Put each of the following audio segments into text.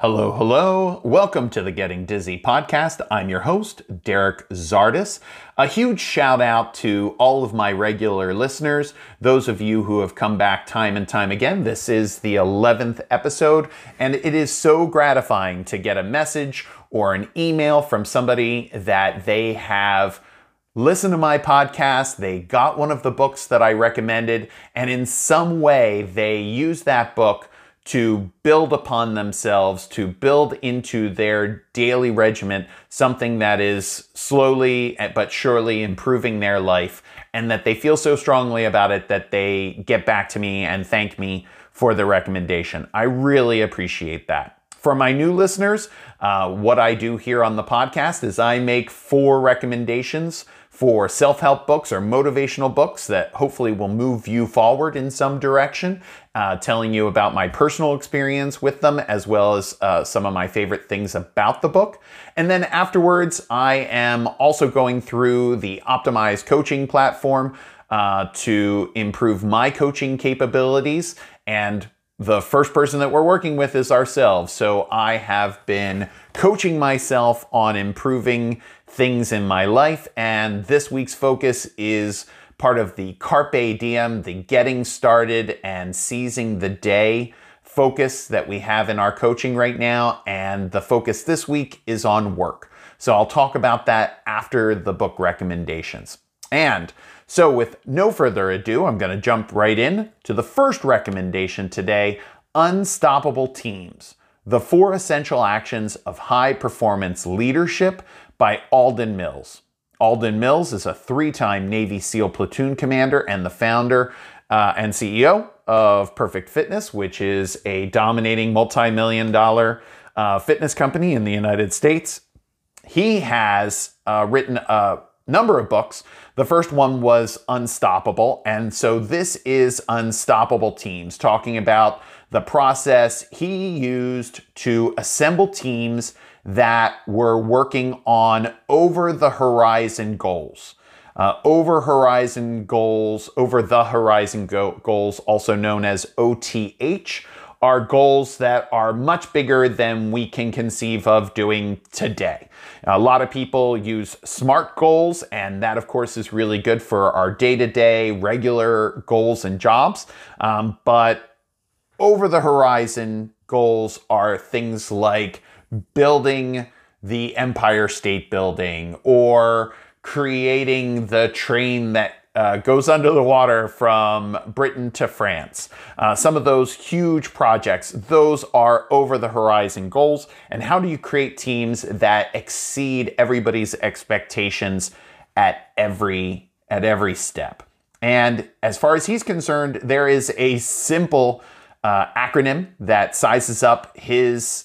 Hello, hello. Welcome to the Getting Dizzy podcast. I'm your host, Derek Zardis. A huge shout out to all of my regular listeners, those of you who have come back time and time again. This is the 11th episode, and it is so gratifying to get a message or an email from somebody that they have listened to my podcast, they got one of the books that I recommended, and in some way they use that book to build upon themselves, to build into their daily regiment something that is slowly eh, but surely improving their life, and that they feel so strongly about it that they get back to me and thank me for the recommendation. I really appreciate that. For my new listeners, uh, what I do here on the podcast is I make four recommendations for self help books or motivational books that hopefully will move you forward in some direction, uh, telling you about my personal experience with them as well as uh, some of my favorite things about the book. And then afterwards, I am also going through the optimized coaching platform uh, to improve my coaching capabilities and the first person that we're working with is ourselves. So I have been coaching myself on improving things in my life. And this week's focus is part of the Carpe Diem, the getting started and seizing the day focus that we have in our coaching right now. And the focus this week is on work. So I'll talk about that after the book recommendations. And so, with no further ado, I'm going to jump right in to the first recommendation today Unstoppable Teams The Four Essential Actions of High Performance Leadership by Alden Mills. Alden Mills is a three time Navy SEAL platoon commander and the founder uh, and CEO of Perfect Fitness, which is a dominating multi million dollar uh, fitness company in the United States. He has uh, written a number of books. The first one was Unstoppable. And so this is Unstoppable Teams, talking about the process he used to assemble teams that were working on over the horizon goals. Uh, over horizon goals, over the horizon go- goals, also known as OTH, are goals that are much bigger than we can conceive of doing today. A lot of people use SMART goals, and that, of course, is really good for our day to day regular goals and jobs. Um, but over the horizon goals are things like building the Empire State Building or creating the train that uh, goes under the water from Britain to France. Uh, some of those huge projects, those are over the horizon goals. And how do you create teams that exceed everybody's expectations at every at every step? And as far as he's concerned, there is a simple uh, acronym that sizes up his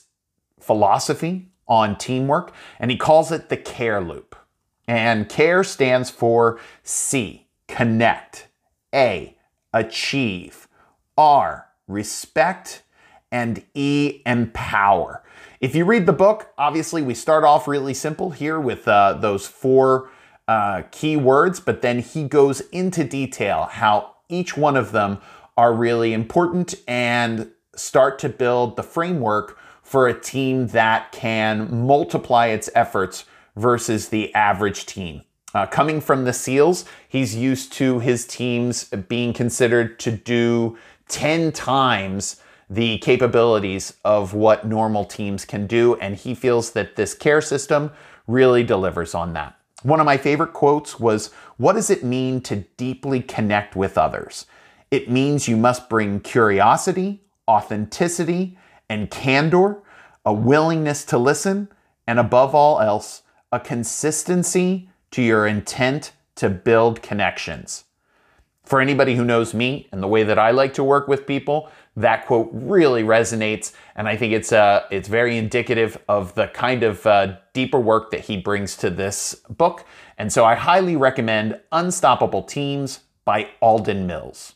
philosophy on teamwork, and he calls it the CARE loop. And CARE stands for C connect. A, achieve. R, respect. And E, empower. If you read the book, obviously we start off really simple here with uh, those four uh, key words, but then he goes into detail how each one of them are really important and start to build the framework for a team that can multiply its efforts versus the average team. Uh, coming from the SEALs, he's used to his teams being considered to do 10 times the capabilities of what normal teams can do, and he feels that this care system really delivers on that. One of my favorite quotes was What does it mean to deeply connect with others? It means you must bring curiosity, authenticity, and candor, a willingness to listen, and above all else, a consistency to your intent to build connections. For anybody who knows me and the way that I like to work with people, that quote really resonates, and I think it's uh, it's very indicative of the kind of uh, deeper work that he brings to this book. And so I highly recommend Unstoppable Teams by Alden Mills.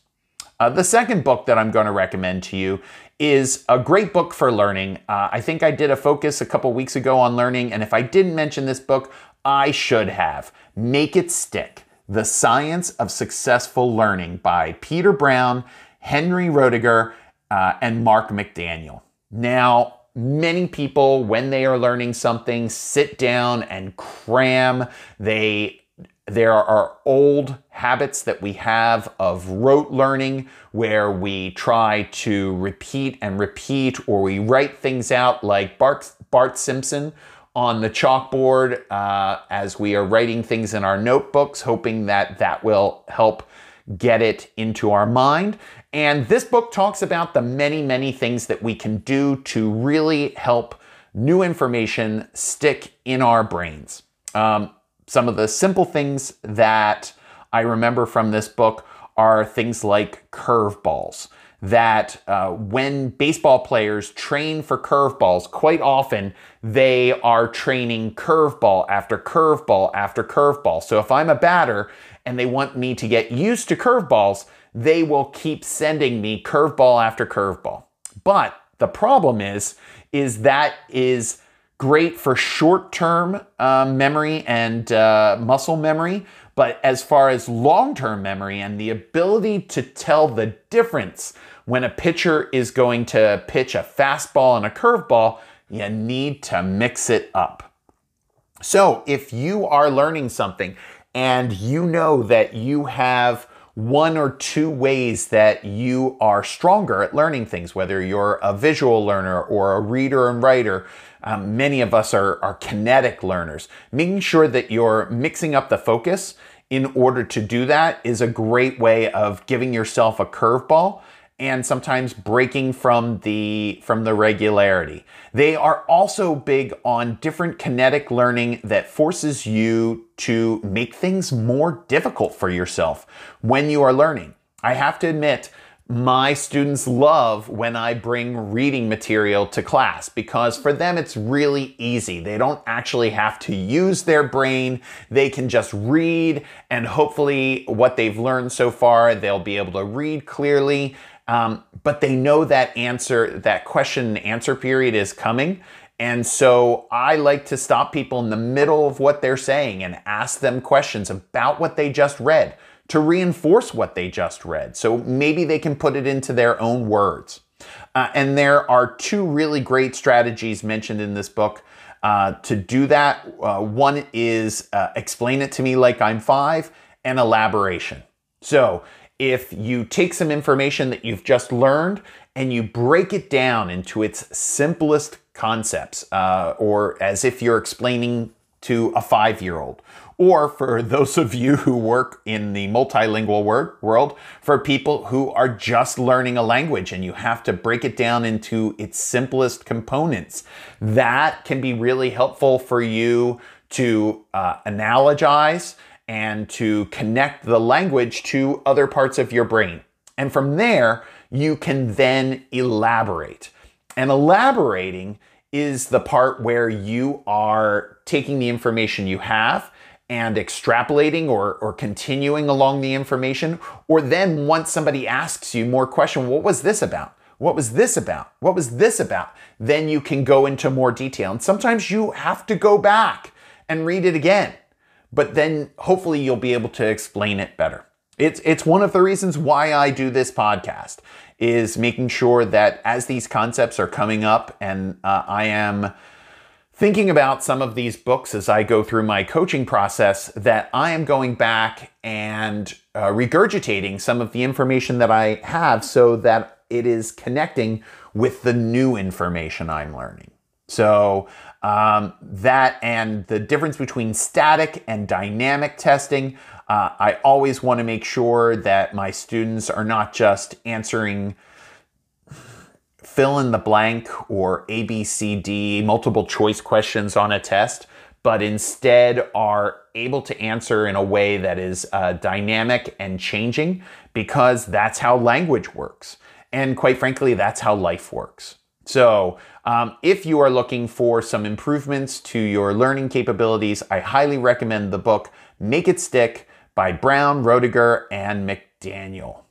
Uh, the second book that I'm going to recommend to you is a great book for learning. Uh, I think I did a focus a couple weeks ago on learning, and if I didn't mention this book, I should have. Make It Stick The Science of Successful Learning by Peter Brown, Henry Roediger, uh, and Mark McDaniel. Now, many people, when they are learning something, sit down and cram. They there are old habits that we have of rote learning where we try to repeat and repeat, or we write things out like Bart, Bart Simpson on the chalkboard uh, as we are writing things in our notebooks, hoping that that will help get it into our mind. And this book talks about the many, many things that we can do to really help new information stick in our brains. Um, some of the simple things that I remember from this book are things like curveballs. That uh, when baseball players train for curveballs, quite often they are training curveball after curveball after curveball. So if I'm a batter and they want me to get used to curveballs, they will keep sending me curveball after curveball. But the problem is, is that is great for short-term uh, memory and uh, muscle memory, but as far as long-term memory and the ability to tell the difference when a pitcher is going to pitch a fastball and a curveball, you need to mix it up. So if you are learning something and you know that you have one or two ways that you are stronger at learning things, whether you're a visual learner or a reader and writer, um, many of us are, are kinetic learners. Making sure that you're mixing up the focus in order to do that is a great way of giving yourself a curveball and sometimes breaking from the from the regularity. They are also big on different kinetic learning that forces you to make things more difficult for yourself when you are learning. I have to admit my students love when I bring reading material to class because for them it's really easy. They don't actually have to use their brain. They can just read and hopefully what they've learned so far, they'll be able to read clearly. Um, but they know that answer, that question and answer period is coming. And so I like to stop people in the middle of what they're saying and ask them questions about what they just read to reinforce what they just read. So maybe they can put it into their own words. Uh, and there are two really great strategies mentioned in this book uh, to do that. Uh, one is uh, explain it to me like I'm five, and elaboration. So if you take some information that you've just learned and you break it down into its simplest concepts, uh, or as if you're explaining to a five year old, or for those of you who work in the multilingual word, world, for people who are just learning a language and you have to break it down into its simplest components. That can be really helpful for you to uh, analogize and to connect the language to other parts of your brain. And from there, you can then elaborate. And elaborating is the part where you are taking the information you have and extrapolating or, or continuing along the information. Or then once somebody asks you more question, what was this about? What was this about? What was this about? Then you can go into more detail. And sometimes you have to go back and read it again. But then hopefully you'll be able to explain it better. It's, it's one of the reasons why I do this podcast is making sure that as these concepts are coming up and uh, I am thinking about some of these books as I go through my coaching process that I am going back and uh, regurgitating some of the information that I have so that it is connecting with the new information I'm learning. So um, that and the difference between static and dynamic testing, uh, I always want to make sure that my students are not just answering fill in the blank or ABCD multiple choice questions on a test, but instead are able to answer in a way that is uh, dynamic and changing because that's how language works. And quite frankly, that's how life works. So, um, if you are looking for some improvements to your learning capabilities, I highly recommend the book Make It Stick by Brown, Roediger, and McDaniel.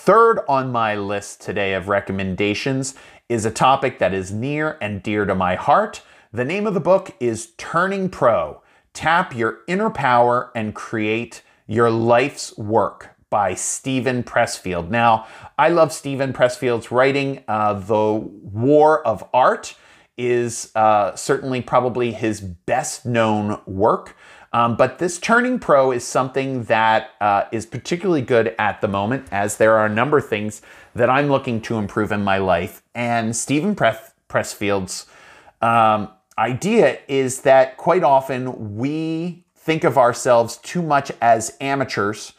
Third on my list today of recommendations is a topic that is near and dear to my heart. The name of the book is Turning Pro Tap Your Inner Power and Create Your Life's Work by Steven Pressfield. Now, I love Steven Pressfield's writing. Uh, the War of Art is uh, certainly probably his best known work. Um, but this Turning Pro is something that uh, is particularly good at the moment, as there are a number of things that I'm looking to improve in my life. And Steven Press- Pressfield's um, idea is that quite often we think of ourselves too much as amateurs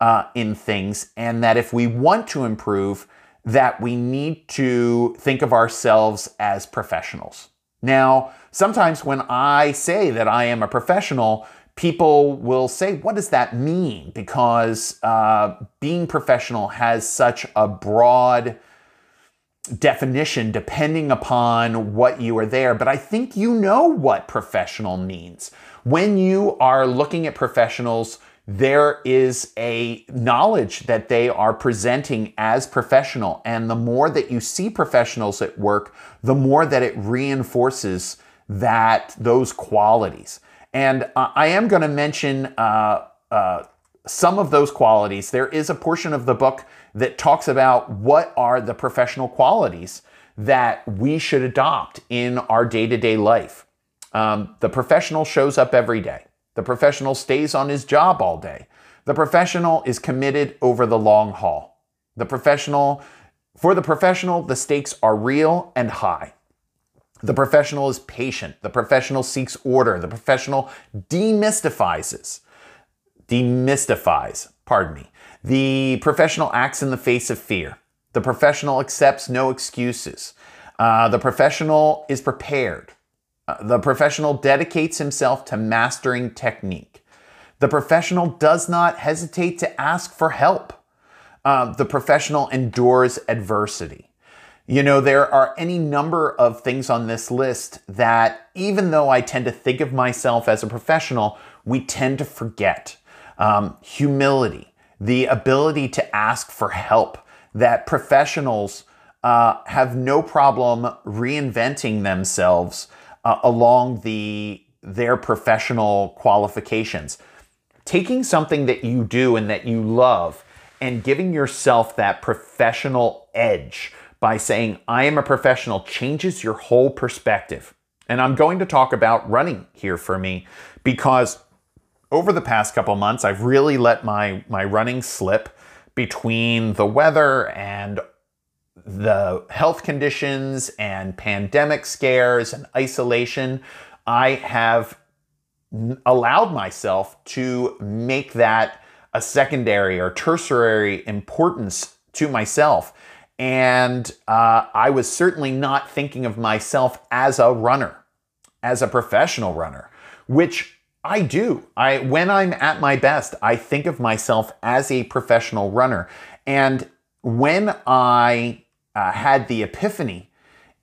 uh, in things, and that if we want to improve, that we need to think of ourselves as professionals. Now, sometimes when I say that I am a professional, people will say, What does that mean? Because uh, being professional has such a broad definition depending upon what you are there. But I think you know what professional means. When you are looking at professionals, there is a knowledge that they are presenting as professional. And the more that you see professionals at work, the more that it reinforces that those qualities. And uh, I am going to mention uh, uh, some of those qualities. There is a portion of the book that talks about what are the professional qualities that we should adopt in our day to day life. Um, the professional shows up every day. The professional stays on his job all day. The professional is committed over the long haul. The professional, for the professional, the stakes are real and high. The professional is patient. The professional seeks order. The professional demystifies. Demystifies, pardon me. The professional acts in the face of fear. The professional accepts no excuses. Uh, the professional is prepared. The professional dedicates himself to mastering technique. The professional does not hesitate to ask for help. Uh, the professional endures adversity. You know, there are any number of things on this list that, even though I tend to think of myself as a professional, we tend to forget. Um, humility, the ability to ask for help, that professionals uh, have no problem reinventing themselves uh, along the their professional qualifications. Taking something that you do and that you love and giving yourself that professional edge by saying, I am a professional, changes your whole perspective. And I'm going to talk about running here for me because over the past couple months, I've really let my, my running slip between the weather and the health conditions and pandemic scares and isolation, I have allowed myself to make that a secondary or tertiary importance to myself. And uh, I was certainly not thinking of myself as a runner, as a professional runner, which I do. I when I'm at my best, I think of myself as a professional runner. And when I uh, had the epiphany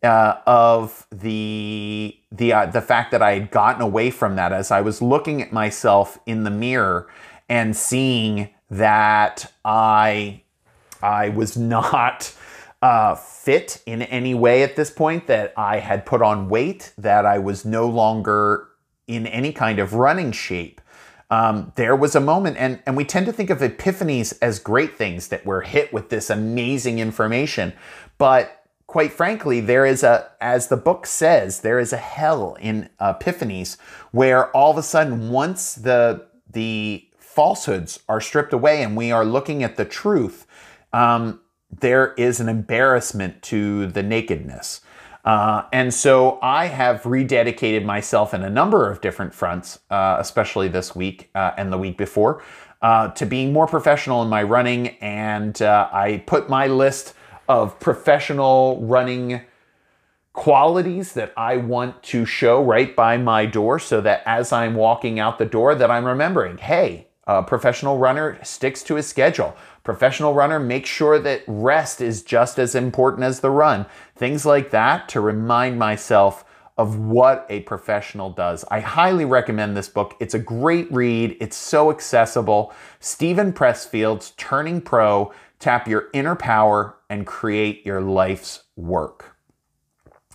uh, of the the uh, the fact that I had gotten away from that as I was looking at myself in the mirror and seeing that I I was not uh, fit in any way at this point. That I had put on weight. That I was no longer in any kind of running shape. Um, there was a moment, and, and we tend to think of epiphanies as great things that we're hit with this amazing information. But quite frankly, there is a, as the book says, there is a hell in epiphanies where all of a sudden, once the, the falsehoods are stripped away and we are looking at the truth, um, there is an embarrassment to the nakedness. Uh, and so I have rededicated myself in a number of different fronts, uh, especially this week uh, and the week before, uh, to being more professional in my running. And uh, I put my list of professional running qualities that I want to show right by my door so that as I'm walking out the door that I'm remembering, hey, a professional runner sticks to his schedule. Professional runner makes sure that rest is just as important as the run. Things like that to remind myself of what a professional does. I highly recommend this book. It's a great read. It's so accessible. Steven Pressfield's Turning Pro Tap your inner power and create your life's work.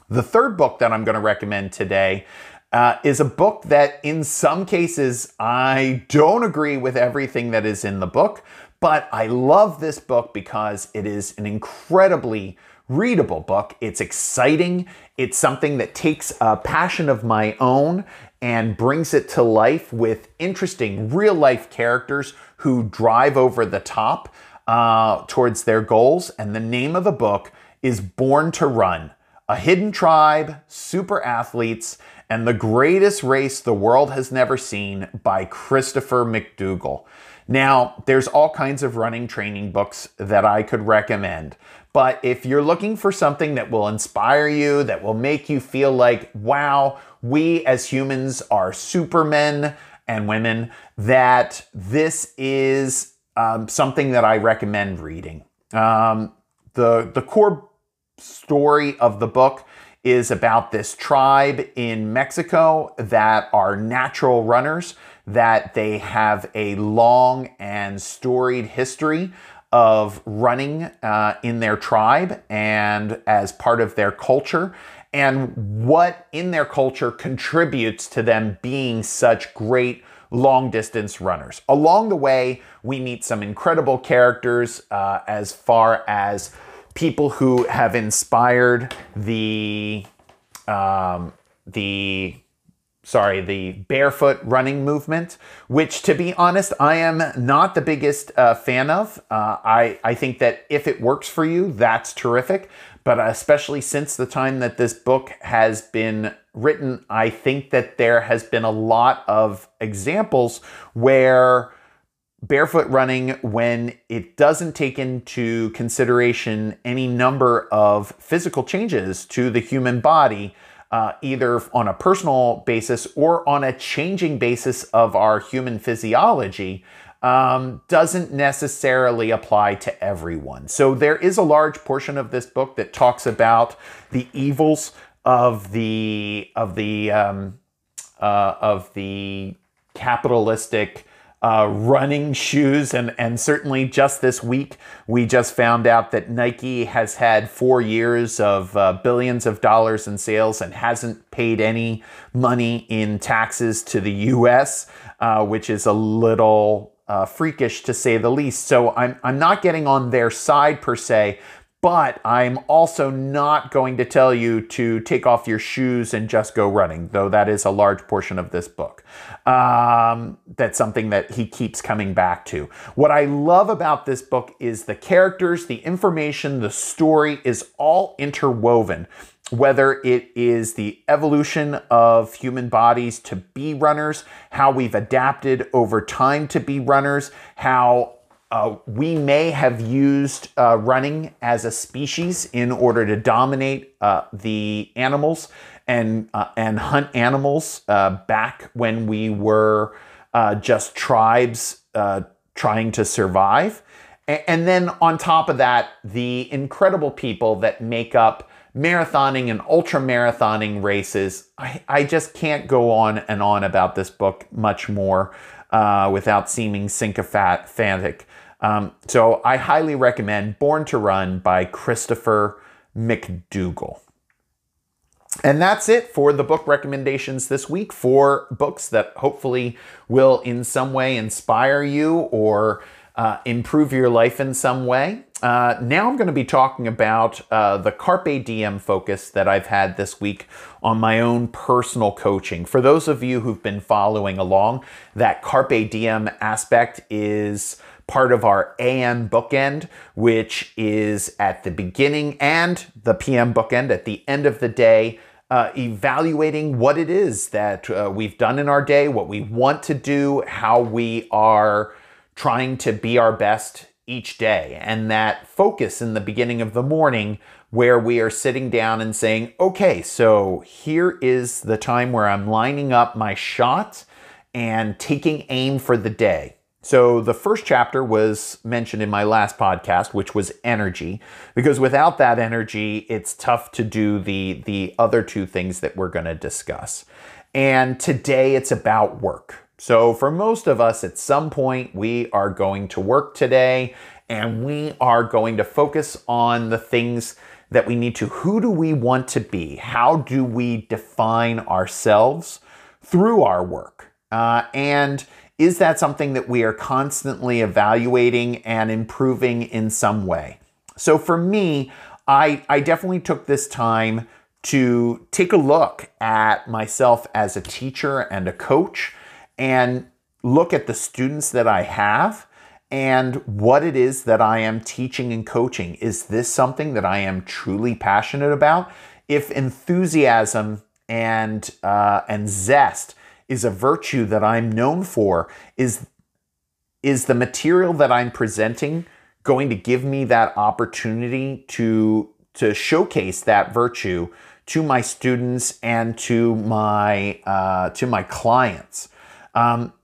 The third book that I'm going to recommend today uh, is a book that, in some cases, I don't agree with everything that is in the book, But I love this book because it is an incredibly readable book. It's exciting. It's something that takes a passion of my own and brings it to life with interesting real life characters who drive over the top uh, towards their goals. And the name of the book is Born to Run A Hidden Tribe, Super Athletes, and the Greatest Race the World Has Never Seen by Christopher McDougall. Now, there's all kinds of running training books that I could recommend. But if you're looking for something that will inspire you, that will make you feel like, wow, we as humans are supermen and women, that this is um, something that I recommend reading. Um, the, the core story of the book is about this tribe in Mexico that are natural runners, that they have a long and storied history of running uh, in their tribe and as part of their culture, and what in their culture contributes to them being such great long distance runners. Along the way, we meet some incredible characters uh, as far as people who have inspired the um, the sorry the barefoot running movement which to be honest i am not the biggest uh, fan of. Uh, I, I think that if it works for you that's terrific. But especially since the time that this book has been written i think that there has been a lot of examples where barefoot running when it doesn't take into consideration any number of physical changes to the human body, uh, either on a personal basis or on a changing basis of our human physiology, um, doesn't necessarily apply to everyone. So there is a large portion of this book that talks about the evils of the of the um, uh, of the capitalistic uh, running shoes. And, and certainly just this week, we just found out that Nike has had four years of uh, billions of dollars in sales and hasn't paid any money in taxes to the US, uh, which is a little uh, freakish to say the least. So I'm, I'm not getting on their side per se, but I'm also not going to tell you to take off your shoes and just go running, though that is a large portion of this book. Um, that's something that he keeps coming back to. What I love about this book is the characters, the information, the story is all interwoven. Whether it is the evolution of human bodies to be runners, how we've adapted over time to be runners, how uh, we may have used uh, running as a species in order to dominate uh, the animals and uh, and hunt animals uh, back when we were just tribes trying to survive. And then on top of that, the incredible people that make up marathoning and ultra marathoning races. I, I just can't go on and on about this book much more without seeming sycophantic. Um, so I highly recommend Born to Run by Christopher McDougall. And that's it for the book recommendations this week for books that hopefully will in some way inspire you or uh, improve your life in some way. Uh, now I'm going to be talking about uh, the Carpe Diem focus that I've had this week on my own personal coaching. For those of you who've been following along, that Carpe Diem aspect is part of our AM bookend, which is at the beginning and the PM bookend at the end of the day. Uh, evaluating what it is that uh, we've done in our day, what we want to do, how we are trying to be our best each day. And that focus in the beginning of the morning where we are sitting down and saying, okay, so here is the time where I'm lining up my shot and taking aim for the day. So the first chapter was mentioned in my last podcast, which was energy, because without that energy, it's tough to do the, the other two things that we're going to discuss. And today it's about work. So, for most of us, at some point, we are going to work today and we are going to focus on the things that we need to. Who do we want to be? How do we define ourselves through our work? Uh, and is that something that we are constantly evaluating and improving in some way? So for me, I, I definitely took this time to take a look at myself as a teacher and a coach and look at the students that I have and what it is that I am teaching and coaching. Is this something that I am truly passionate about? If enthusiasm and uh, and zest is a virtue that I'm known for, is is the material that I'm presenting going to give me that opportunity to to showcase that virtue to my students and to my uh, to my clients? Um,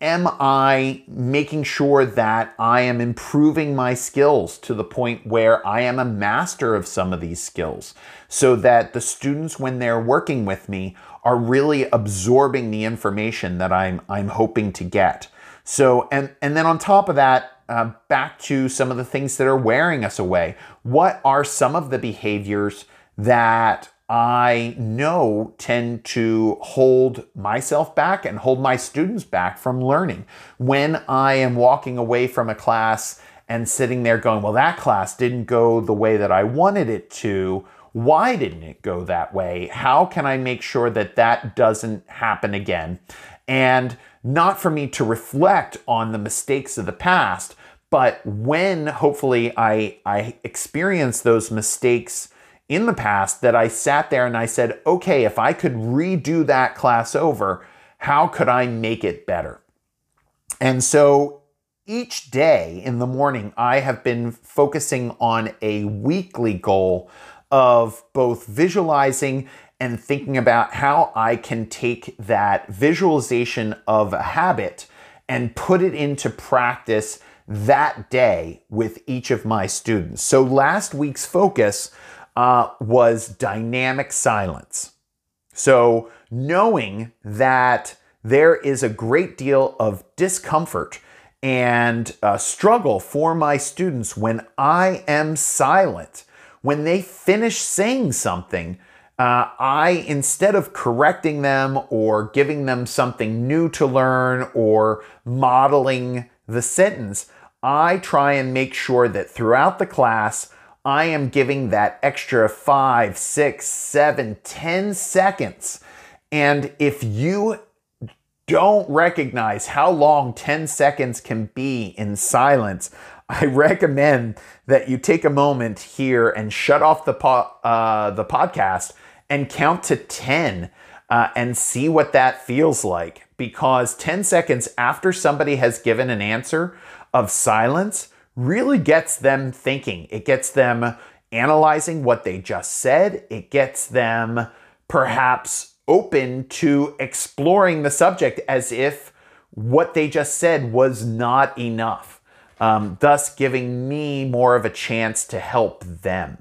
am I making sure that I am improving my skills to the point where I am a master of some of these skills so that the students, when they're working with me, are really absorbing the information that I'm, I'm hoping to get. So, and, and then on top of that, uh, back to some of the things that are wearing us away. What are some of the behaviors that I know tend to hold myself back and hold my students back from learning. When I am walking away from a class and sitting there going, well, that class didn't go the way that I wanted it to. Why didn't it go that way? How can I make sure that that doesn't happen again? And not for me to reflect on the mistakes of the past, but when hopefully I, I experience those mistakes in the past that I sat there and I said, okay, if I could redo that class over, how could I make it better? And so each day in the morning, I have been focusing on a weekly goal of both visualizing and thinking about how I can take that visualization of a habit and put it into practice that day with each of my students. So last week's focus uh, was dynamic silence. So, knowing that there is a great deal of discomfort and uh, struggle for my students when I am silent, when they finish saying something, uh, I, instead of correcting them or giving them something new to learn or modeling the sentence, I try and make sure that throughout the class, I am giving that extra five, six, seven, ten seconds. And if you don't recognize how long 10 seconds can be in silence, I recommend that you take a moment here and shut off the, po- uh, the podcast and count to 10 uh, and see what that feels like. Because 10 seconds after somebody has given an answer of silence, really gets them thinking. It gets them analyzing what they just said. It gets them perhaps open to exploring the subject as if what they just said was not enough, um, thus giving me more of a chance to help them.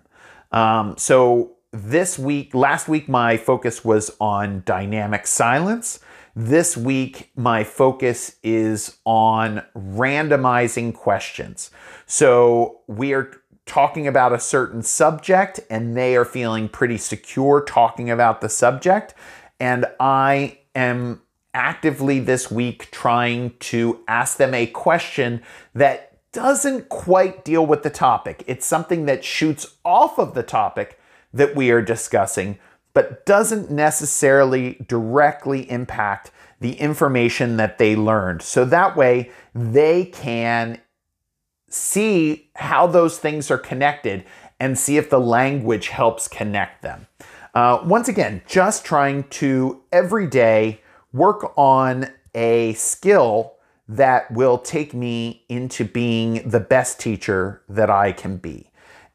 Um, so this week, last week, my focus was on dynamic silence. This week, my focus is on randomizing questions. So we are talking about a certain subject and they are feeling pretty secure talking about the subject. And I am actively this week trying to ask them a question that doesn't quite deal with the topic. It's something that shoots off of the topic that we are discussing, but doesn't necessarily directly impact the information that they learned. So that way they can see how those things are connected and see if the language helps connect them. Uh, once again, just trying to every day work on a skill that will take me into being the best teacher that I can be.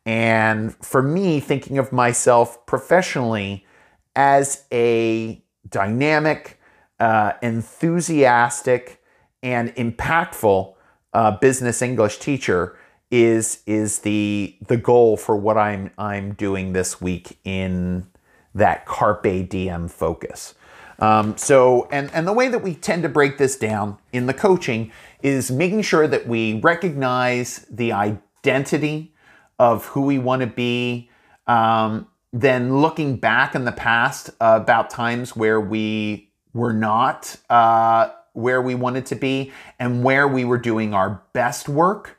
And for me, thinking of myself professionally as a dynamic, uh, enthusiastic, and impactful uh, business English teacher is is the the goal for what I'm I'm doing this week in that carpe diem focus. Um, so and and the way that we tend to break this down in the coaching is making sure that we recognize the identity of who we want to be. Um, then looking back in the past uh, about times where we were not uh, where we wanted to be and where we were doing our best work.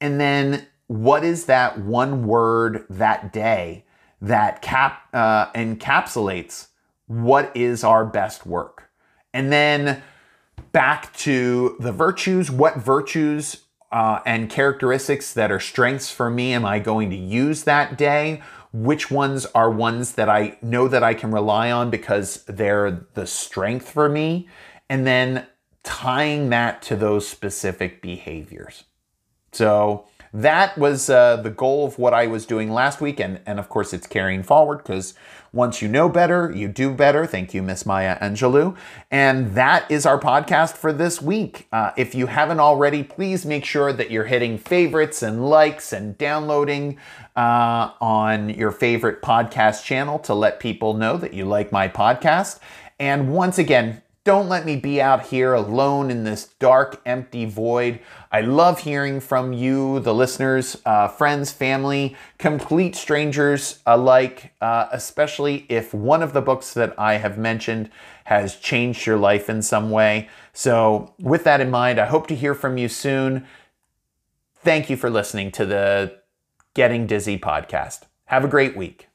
And then what is that one word that day that cap uh, encapsulates what is our best work? And then back to the virtues. What virtues uh, and characteristics that are strengths for me am I going to use that day? Which ones are ones that I know that I can rely on because they're the strength for me? And then tying that to those specific behaviors. So that was uh, the goal of what I was doing last week. And, and of course, it's carrying forward because once you know better, you do better. Thank you, Miss Maya Angelou. And that is our podcast for this week. Uh, if you haven't already, please make sure that you're hitting favorites and likes and downloading uh, on your favorite podcast channel to let people know that you like my podcast. And once again, don't let me be out here alone in this dark, empty void. I love hearing from you, the listeners, uh, friends, family, complete strangers alike, uh, especially if one of the books that I have mentioned has changed your life in some way. So, with that in mind, I hope to hear from you soon. Thank you for listening to the Getting Dizzy podcast. Have a great week.